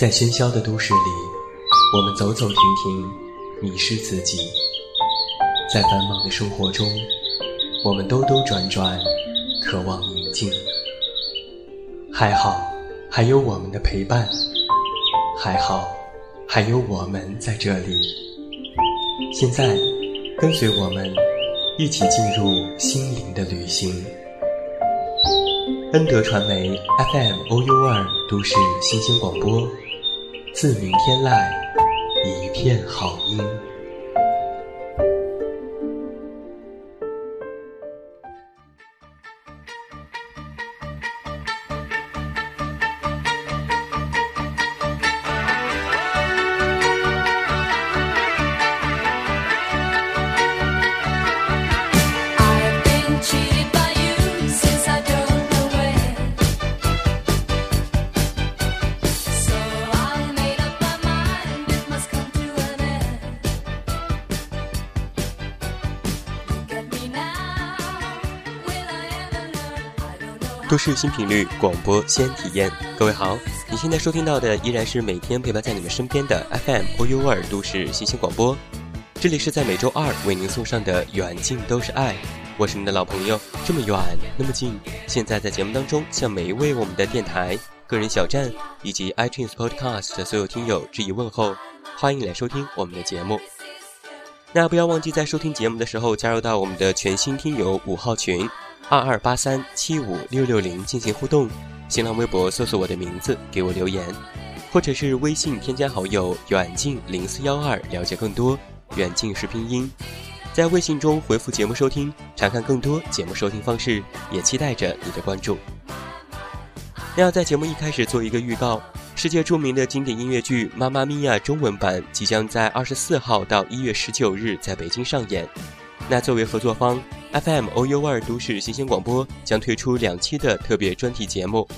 在喧嚣的都市里，我们走走停停，迷失自己；在繁忙的生活中，我们兜兜转转，渴望宁静。还好，还有我们的陪伴；还好，还有我们在这里。现在，跟随我们，一起进入心灵的旅行。恩德传媒 FM OU 二都市新鲜广播，自鸣天籁，一片好音。都市新频率广播先体验，各位好，你现在收听到的依然是每天陪伴在你们身边的 FM OU 二都市新鲜广播，这里是在每周二为您送上的远近都是爱，我是您的老朋友，这么远那么近，现在在节目当中向每一位我们的电台、个人小站以及 iTunes Podcast 的所有听友致以问候，欢迎来收听我们的节目。那不要忘记在收听节目的时候加入到我们的全新听友五号群。二二八三七五六六零进行互动，新浪微博搜索我的名字给我留言，或者是微信添加好友远近零四幺二了解更多。远近是拼音，在微信中回复节目收听，查看更多节目收听方式，也期待着你的关注。要在节目一开始做一个预告，世界著名的经典音乐剧《妈妈咪呀》中文版即将在二十四号到一月十九日在北京上演。那作为合作方。FM OU 二都市新鲜广播将推出两期的特别专题节目，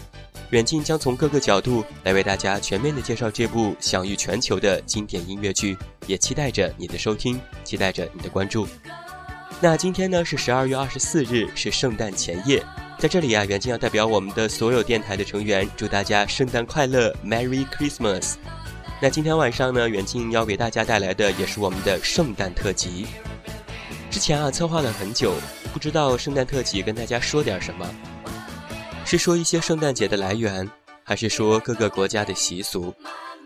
远近将从各个角度来为大家全面的介绍这部享誉全球的经典音乐剧，也期待着你的收听，期待着你的关注。那今天呢是十二月二十四日，是圣诞前夜，在这里啊，远近要代表我们的所有电台的成员，祝大家圣诞快乐，Merry Christmas。那今天晚上呢，远近要给大家带来的也是我们的圣诞特辑。之前啊，策划了很久，不知道圣诞特辑跟大家说点什么，是说一些圣诞节的来源，还是说各个国家的习俗，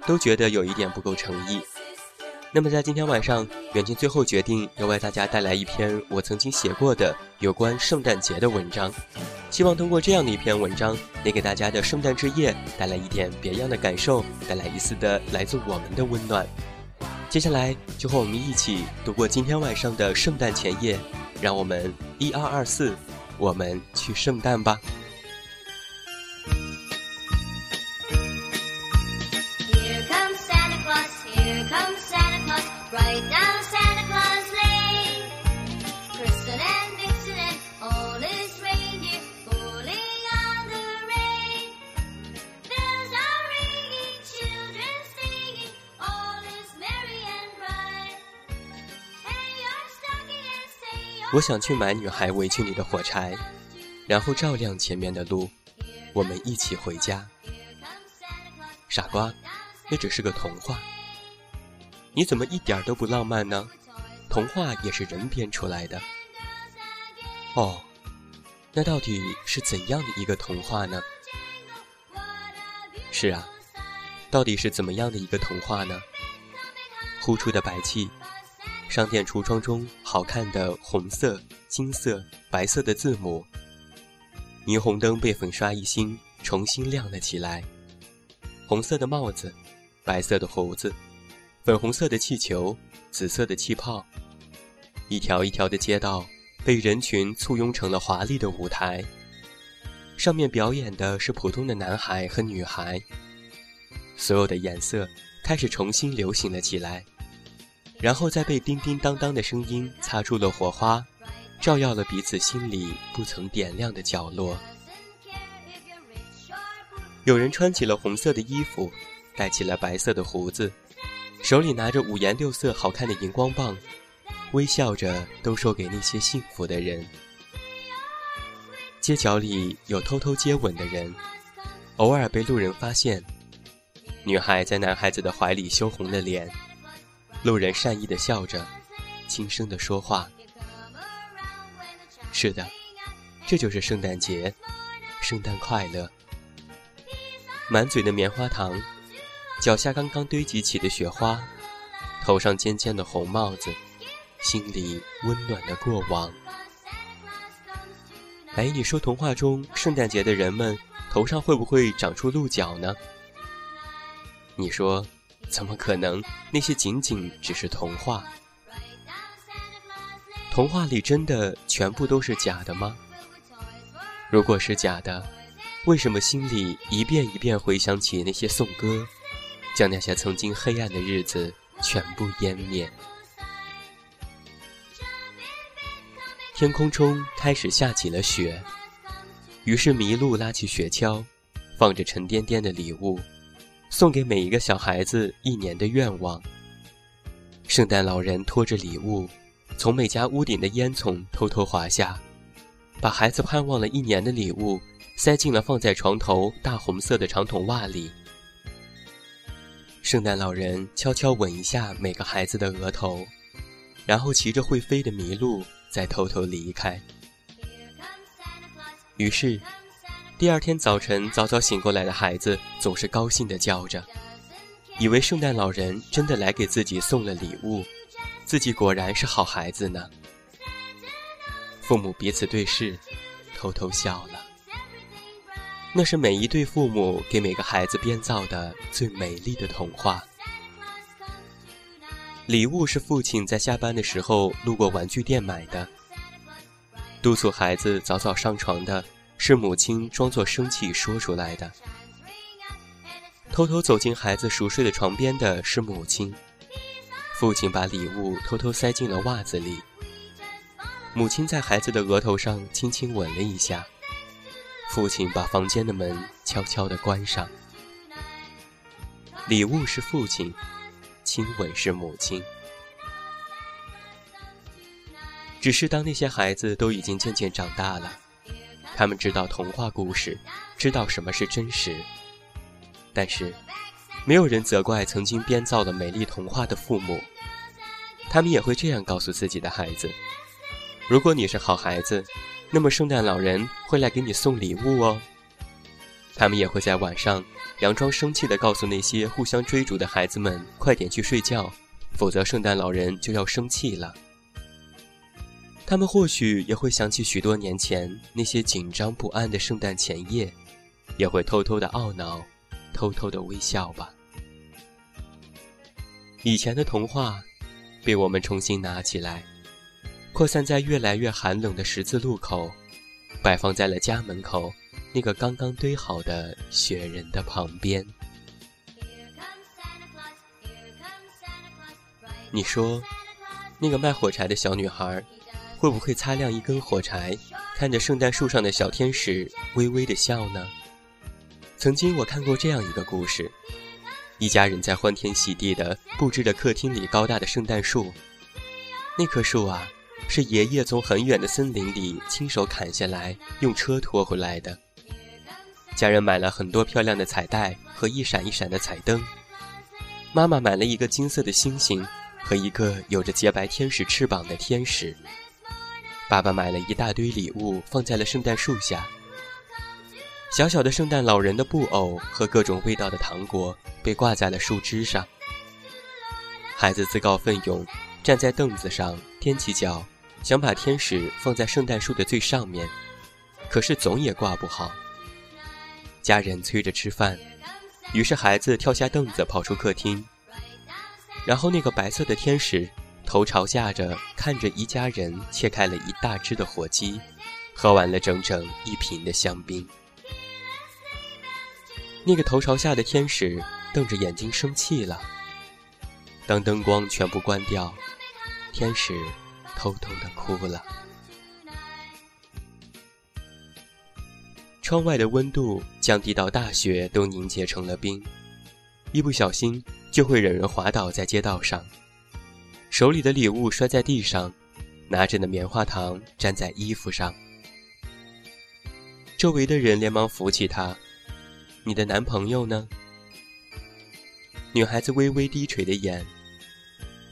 都觉得有一点不够诚意。那么在今天晚上，远近最后决定要为大家带来一篇我曾经写过的有关圣诞节的文章，希望通过这样的一篇文章，能给大家的圣诞之夜带来一点别样的感受，带来一丝的来自我们的温暖。接下来就和我们一起度过今天晚上的圣诞前夜，让我们一二二四，我们去圣诞吧。我想去买女孩围裙里的火柴，然后照亮前面的路，我们一起回家。傻瓜，那只是个童话。你怎么一点都不浪漫呢？童话也是人编出来的。哦，那到底是怎样的一个童话呢？是啊，到底是怎么样的一个童话呢？呼出的白气。商店橱窗中好看的红色、金色、白色的字母，霓虹灯被粉刷一新，重新亮了起来。红色的帽子，白色的胡子，粉红色的气球，紫色的气泡，一条一条的街道被人群簇拥成了华丽的舞台，上面表演的是普通的男孩和女孩。所有的颜色开始重新流行了起来。然后再被叮叮当当的声音擦出了火花，照耀了彼此心里不曾点亮的角落。有人穿起了红色的衣服，戴起了白色的胡子，手里拿着五颜六色好看的荧光棒，微笑着兜售给那些幸福的人。街角里有偷偷接吻的人，偶尔被路人发现，女孩在男孩子的怀里羞红了脸，路人善意的笑着，轻声的说话。是的，这就是圣诞节，圣诞快乐。满嘴的棉花糖，脚下刚刚堆积起的雪花，头上尖尖的红帽子，心里温暖的过往。哎，你说童话中圣诞节的人们头上会不会长出鹿角呢？你说，怎么可能？那些仅仅只是童话。童话里真的全部都是假的吗？如果是假的，为什么心里一遍一遍回想起那些颂歌，将那些曾经黑暗的日子全部湮灭？天空中开始下起了雪，于是麋鹿拉起雪橇，放着沉甸甸的礼物。送给每一个小孩子一年的愿望。圣诞老人拖着礼物，从每家屋顶的烟囱偷偷滑下，把孩子盼望了一年的礼物塞进了放在床头大红色的长筒袜里。圣诞老人悄悄吻一下每个孩子的额头，然后骑着会飞的麋鹿再偷偷离开。于是。第二天早晨，早早醒过来的孩子总是高兴地叫着，以为圣诞老人真的来给自己送了礼物，自己果然是好孩子呢。父母彼此对视，偷偷笑了。那是每一对父母给每个孩子编造的最美丽的童话。礼物是父亲在下班的时候路过玩具店买的，督促孩子早早上床的。是母亲装作生气说出来的。偷偷走进孩子熟睡的床边的是母亲。父亲把礼物偷偷塞进了袜子里。母亲在孩子的额头上轻轻吻了一下。父亲把房间的门悄悄地关上。礼物是父亲，亲吻是母亲。只是当那些孩子都已经渐渐长大了。他们知道童话故事，知道什么是真实，但是，没有人责怪曾经编造了美丽童话的父母。他们也会这样告诉自己的孩子：如果你是好孩子，那么圣诞老人会来给你送礼物哦。他们也会在晚上佯装生气地告诉那些互相追逐的孩子们：快点去睡觉，否则圣诞老人就要生气了。他们或许也会想起许多年前那些紧张不安的圣诞前夜，也会偷偷的懊恼，偷偷的微笑吧。以前的童话，被我们重新拿起来，扩散在越来越寒冷的十字路口，摆放在了家门口那个刚刚堆好的雪人的旁边。你说，那个卖火柴的小女孩。会不会擦亮一根火柴，看着圣诞树上的小天使微微的笑呢？曾经我看过这样一个故事：一家人在欢天喜地的布置着客厅里高大的圣诞树。那棵树啊，是爷爷从很远的森林里亲手砍下来，用车拖回来的。家人买了很多漂亮的彩带和一闪一闪的彩灯。妈妈买了一个金色的星星和一个有着洁白天使翅膀的天使。爸爸买了一大堆礼物，放在了圣诞树下。小小的圣诞老人的布偶和各种味道的糖果被挂在了树枝上。孩子自告奋勇，站在凳子上踮起脚，想把天使放在圣诞树的最上面，可是总也挂不好。家人催着吃饭，于是孩子跳下凳子跑出客厅，然后那个白色的天使。头朝下着看着一家人切开了一大只的火鸡，喝完了整整一瓶的香槟。那个头朝下的天使瞪着眼睛生气了。当灯光全部关掉，天使偷偷的哭了。窗外的温度降低到大雪都凝结成了冰，一不小心就会惹人滑倒在街道上。手里的礼物摔在地上，拿着的棉花糖粘在衣服上。周围的人连忙扶起他。你的男朋友呢？女孩子微微低垂的眼。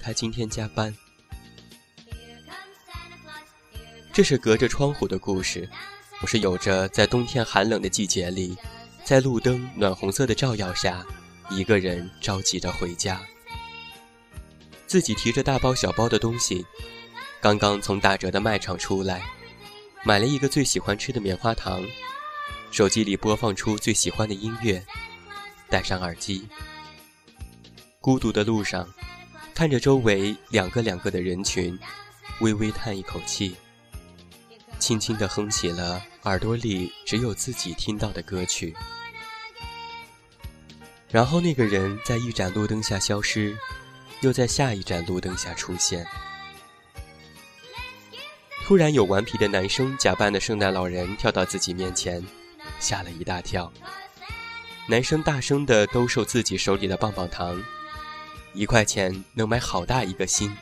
她今天加班。这是隔着窗户的故事，我是有着在冬天寒冷的季节里，在路灯暖红色的照耀下，一个人着急的回家。自己提着大包小包的东西，刚刚从打折的卖场出来，买了一个最喜欢吃的棉花糖，手机里播放出最喜欢的音乐，戴上耳机，孤独的路上，看着周围两个两个的人群，微微叹一口气，轻轻地哼起了耳朵里只有自己听到的歌曲，然后那个人在一盏路灯下消失。又在下一盏路灯下出现。突然，有顽皮的男生假扮的圣诞老人跳到自己面前，吓了一大跳。男生大声的兜售自己手里的棒棒糖，一块钱能买好大一个心。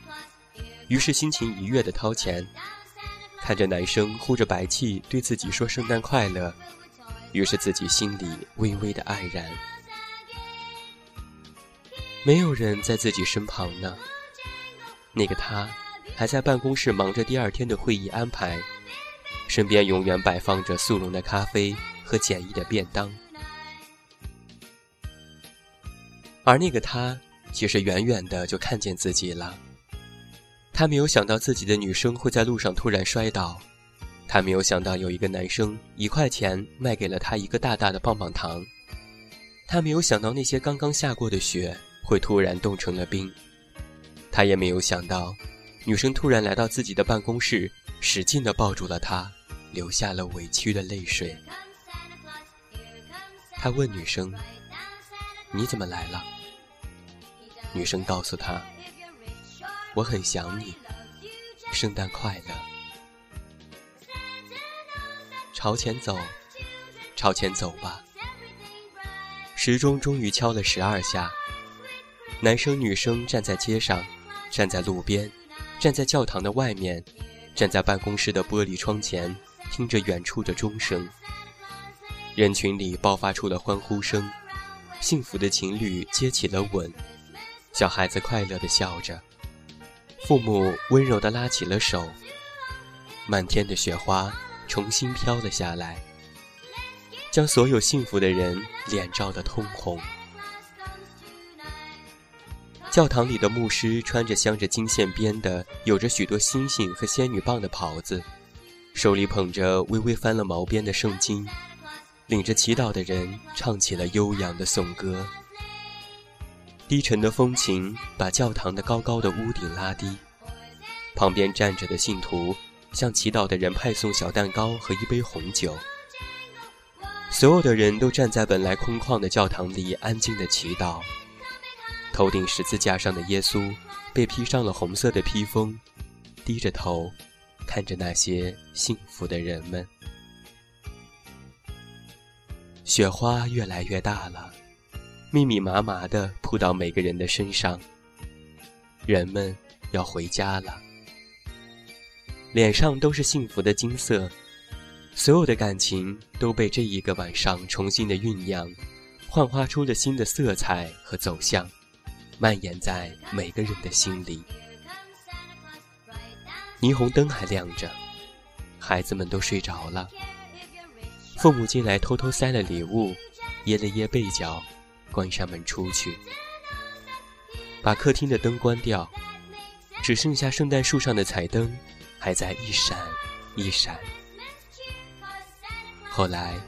于是心情愉悦的掏钱，看着男生呼着白气对自己说“圣诞快乐”，于是自己心里微微的黯然。没有人在自己身旁呢。那个他，还在办公室忙着第二天的会议安排，身边永远摆放着速溶的咖啡和简易的便当。而那个他，其实远远的就看见自己了。他没有想到自己的女生会在路上突然摔倒，他没有想到有一个男生一块钱卖给了他一个大大的棒棒糖，他没有想到那些刚刚下过的雪。会突然冻成了冰，他也没有想到，女生突然来到自己的办公室，使劲地抱住了他，流下了委屈的泪水。他问女生：“你怎么来了？”女生告诉他：“我很想你，圣诞快乐。”朝前走，朝前走吧。时钟终于敲了十二下。男生女生站在街上，站在路边，站在教堂的外面，站在办公室的玻璃窗前，听着远处的钟声。人群里爆发出了欢呼声，幸福的情侣接起了吻，小孩子快乐地笑着，父母温柔地拉起了手。漫天的雪花重新飘了下来，将所有幸福的人脸照得通红。教堂里的牧师穿着镶着金线边的、有着许多星星和仙女棒的袍子，手里捧着微微翻了毛边的圣经，领着祈祷的人唱起了悠扬的颂歌。低沉的风琴把教堂的高高的屋顶拉低，旁边站着的信徒向祈祷的人派送小蛋糕和一杯红酒。所有的人都站在本来空旷的教堂里，安静的祈祷。头顶十字架上的耶稣，被披上了红色的披风，低着头，看着那些幸福的人们。雪花越来越大了，密密麻麻的铺到每个人的身上。人们要回家了，脸上都是幸福的金色，所有的感情都被这一个晚上重新的酝酿，幻化出了新的色彩和走向。蔓延在每个人的心里。霓虹灯还亮着，孩子们都睡着了。父母进来偷偷塞了礼物，掖了掖被角，关上门出去，把客厅的灯关掉，只剩下圣诞树上的彩灯还在一闪一闪。后来，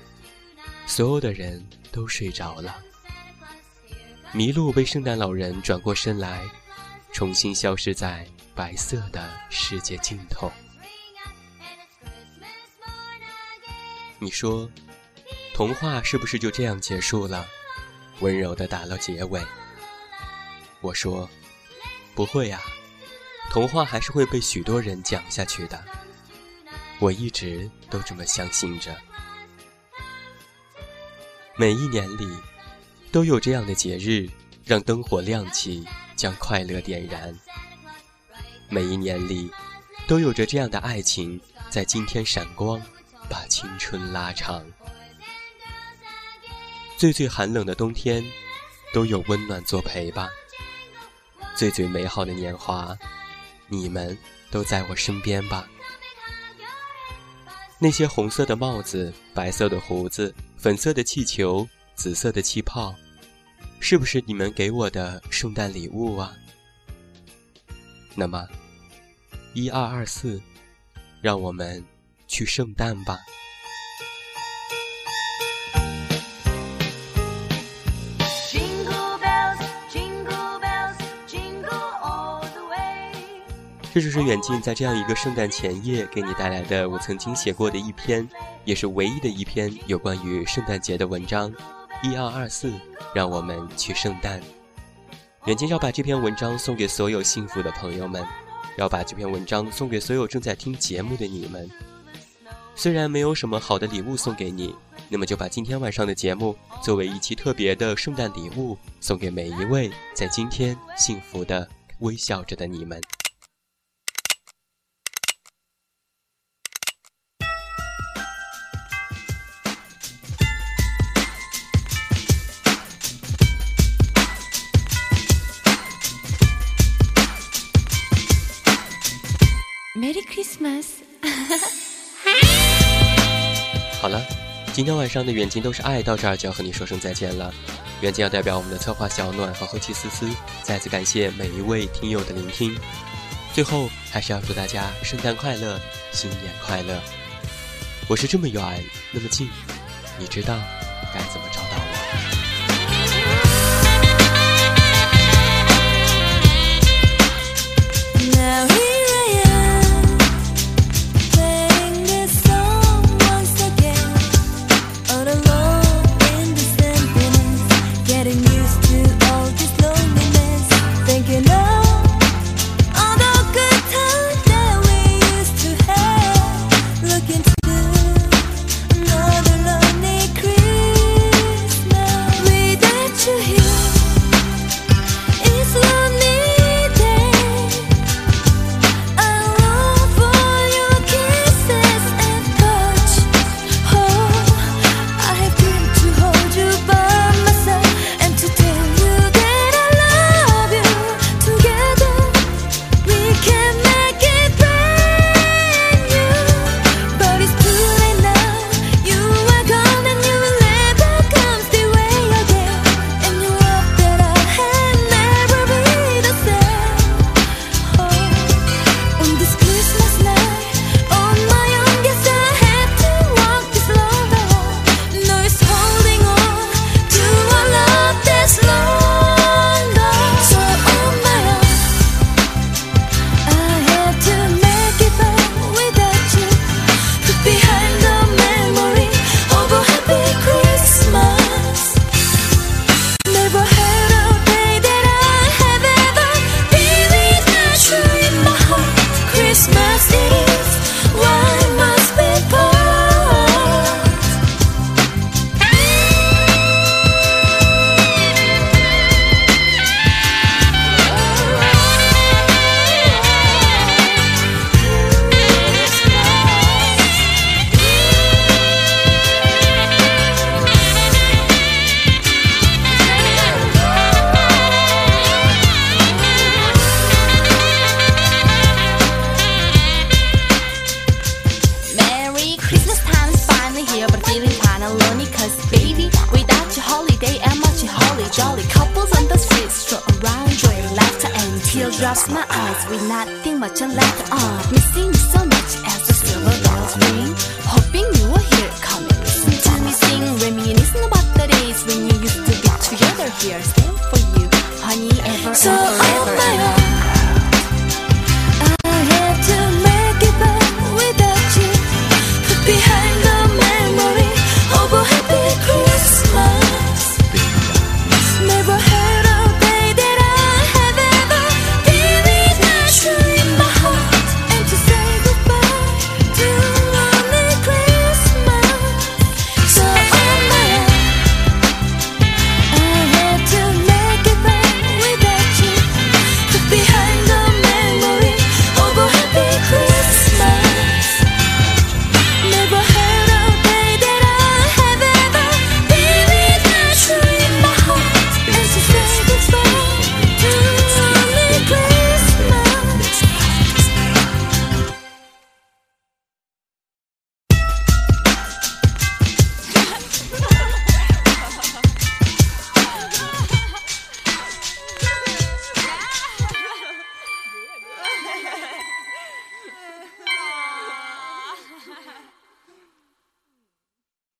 所有的人都睡着了。麋鹿被圣诞老人转过身来，重新消失在白色的世界尽头。你说，童话是不是就这样结束了？温柔的打了结尾。我说，不会呀，童话还是会被许多人讲下去的。我一直都这么相信着。每一年里。都有这样的节日，让灯火亮起，将快乐点燃。每一年里，都有着这样的爱情，在今天闪光，把青春拉长。最最寒冷的冬天，都有温暖作陪吧。最最美好的年华，你们都在我身边吧。那些红色的帽子、白色的胡子、粉色的气球、紫色的气泡，是不是你们给我的圣诞礼物啊？那么，一二二四，让我们去圣诞吧。这就是远近在这样一个圣诞前夜给你带来的我曾经写过的一篇，也是唯一的一篇有关于圣诞节的文章。一二二四，让我们去圣诞。远近要把这篇文章送给所有幸福的朋友们，要把这篇文章送给所有正在听节目的你们。虽然没有什么好的礼物送给你，那么就把今天晚上的节目作为一期特别的圣诞礼物，送给每一位在今天幸福的微笑着的你们。今天晚上的远近都是爱到这儿就要和你说声再见了。远近要代表我们的策划小暖和后期思思，再次感谢每一位听友的聆听。最后还是要祝大家圣诞快乐，新年快乐！我是这么远，那么近，你知道